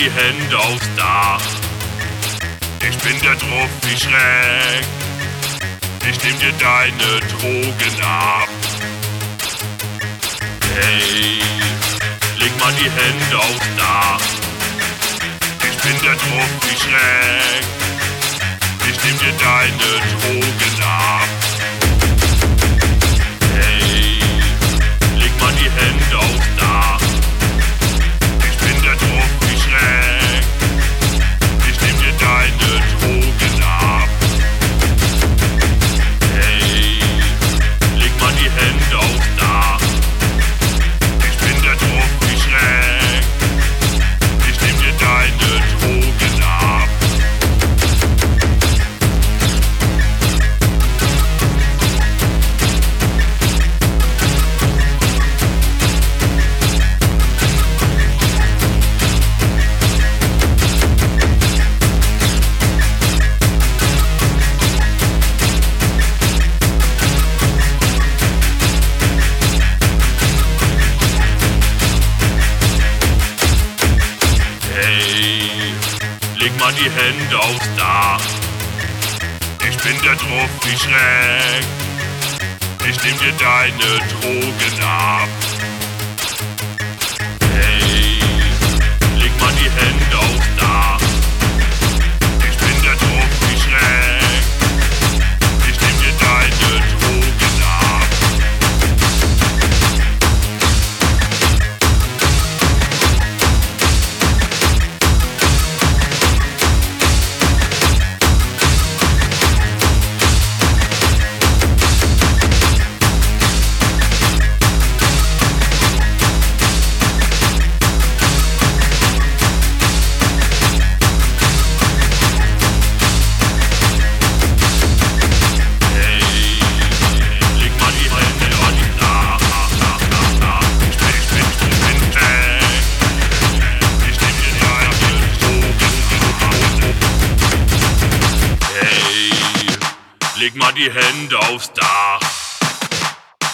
die Hände aufs Dach. Ich bin der Tropfi Schreck. Ich nehm dir deine Drogen ab. Hey, leg mal die Hände aufs Dach. Ich bin der Tropfi Schreck. Ich nehm dir deine Drogen ab.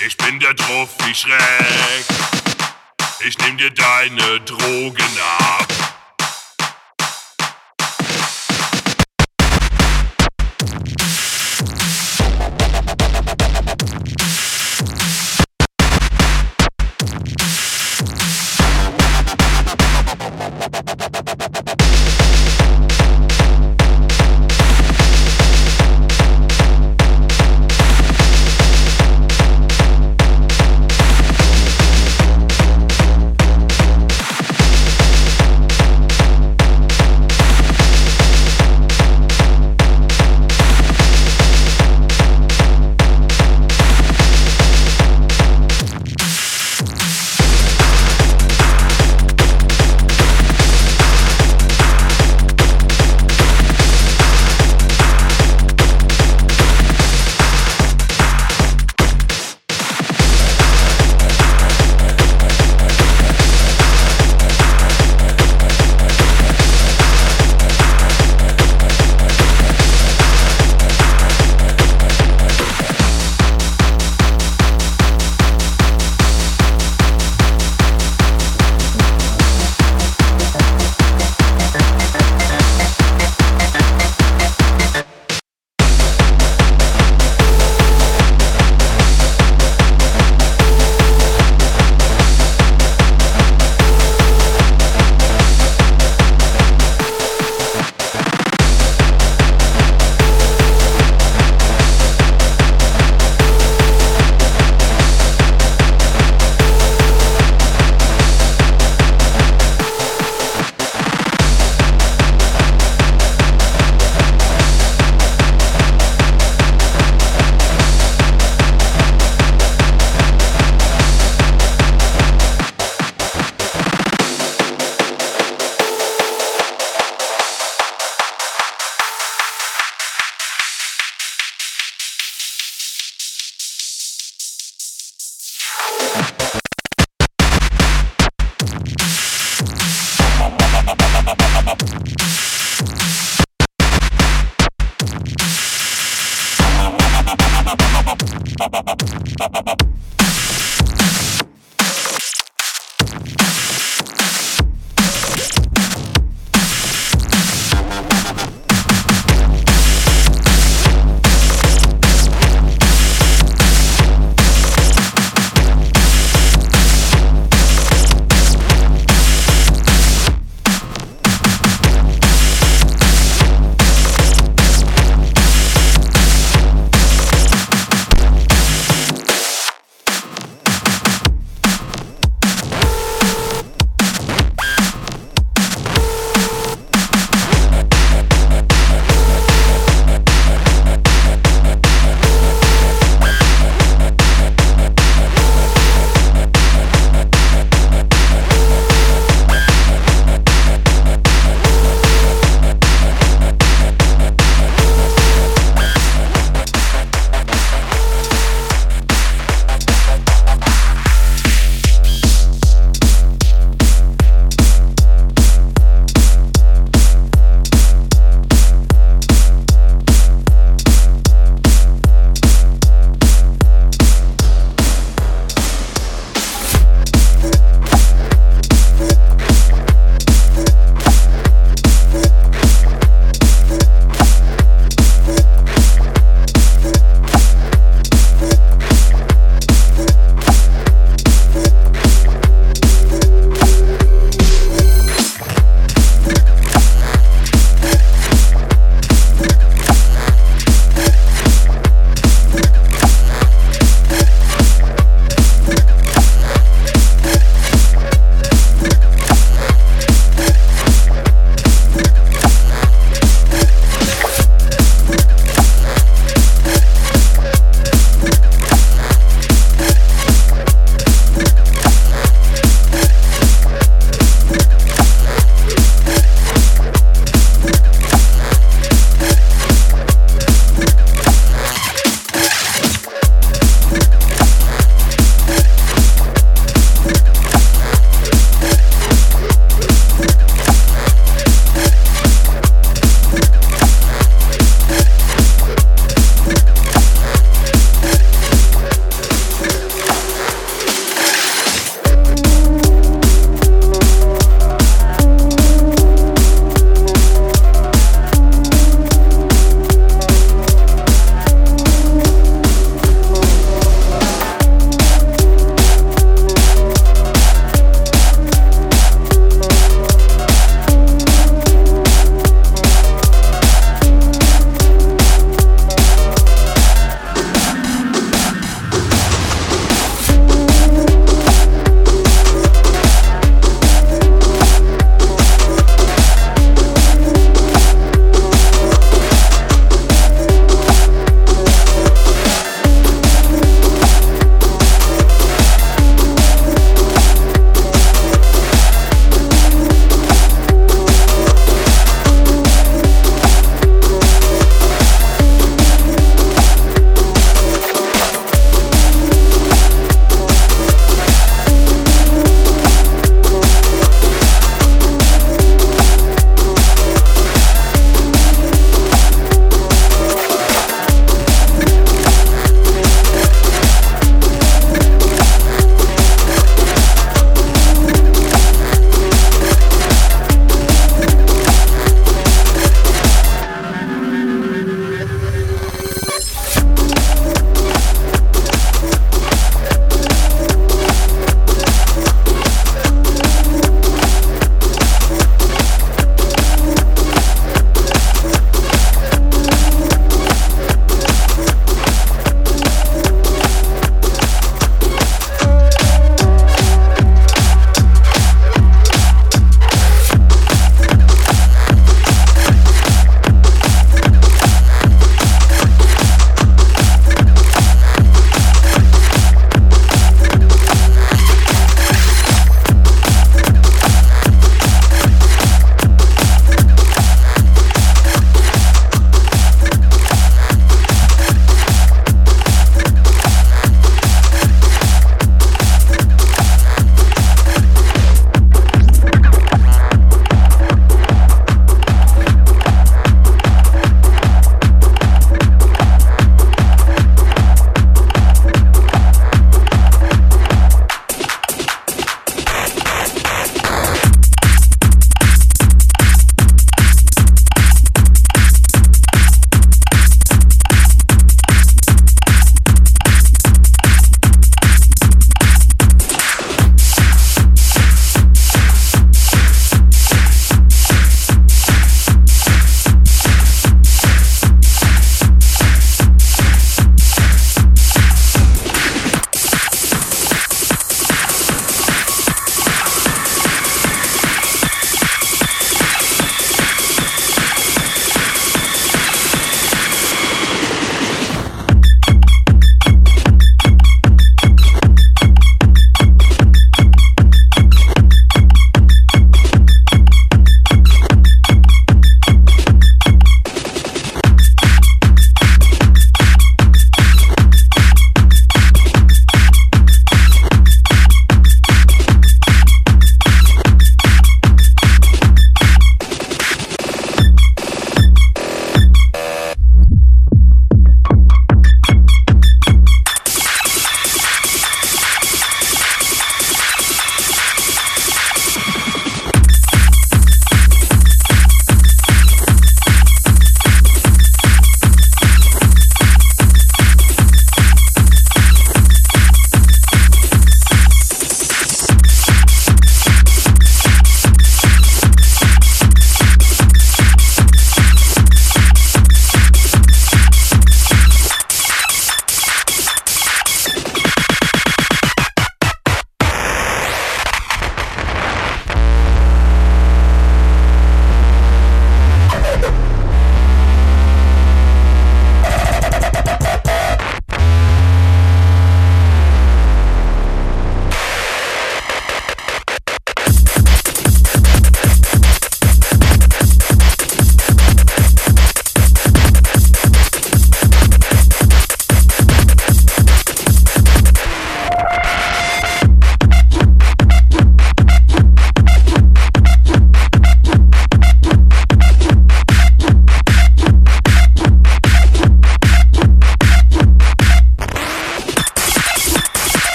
Ich bin der Trophy Schreck. Ich nehm dir deine Drogen ab.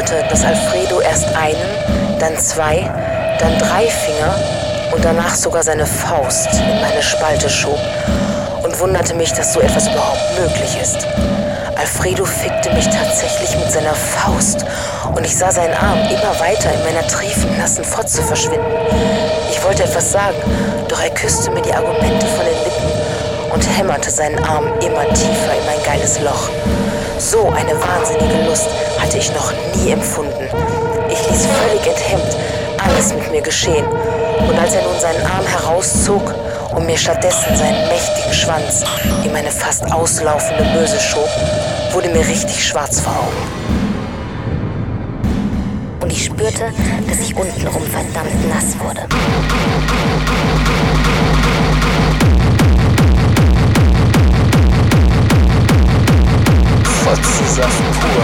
Spürte, dass Alfredo erst einen, dann zwei, dann drei Finger und danach sogar seine Faust in meine Spalte schob und wunderte mich, dass so etwas überhaupt möglich ist. Alfredo fickte mich tatsächlich mit seiner Faust und ich sah seinen Arm immer weiter in meiner triefend nassen Fotze verschwinden. Ich wollte etwas sagen, doch er küsste mir die Argumente von den Lippen und hämmerte seinen Arm immer tiefer in mein geiles Loch. So eine wahnsinnige Lust hatte ich noch nie empfunden. Ich ließ völlig enthemmt alles mit mir geschehen. Und als er nun seinen Arm herauszog und mir stattdessen seinen mächtigen Schwanz in meine fast auslaufende Möse schob, wurde mir richtig schwarz vor Augen. Und ich spürte, dass ich untenrum verdammt nass wurde. Fotzensaft pur.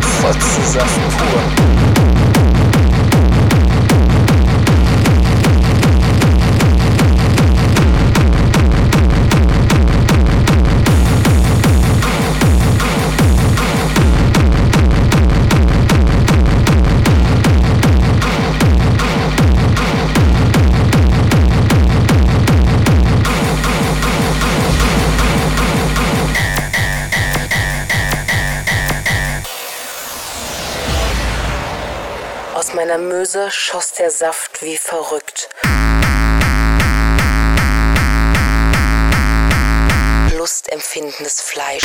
Fotzensaft pur. Meiner Möse schoss der Saft wie verrückt. Lustempfindendes Fleisch.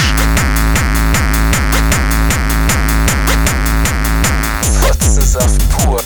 Fotzensaft pur.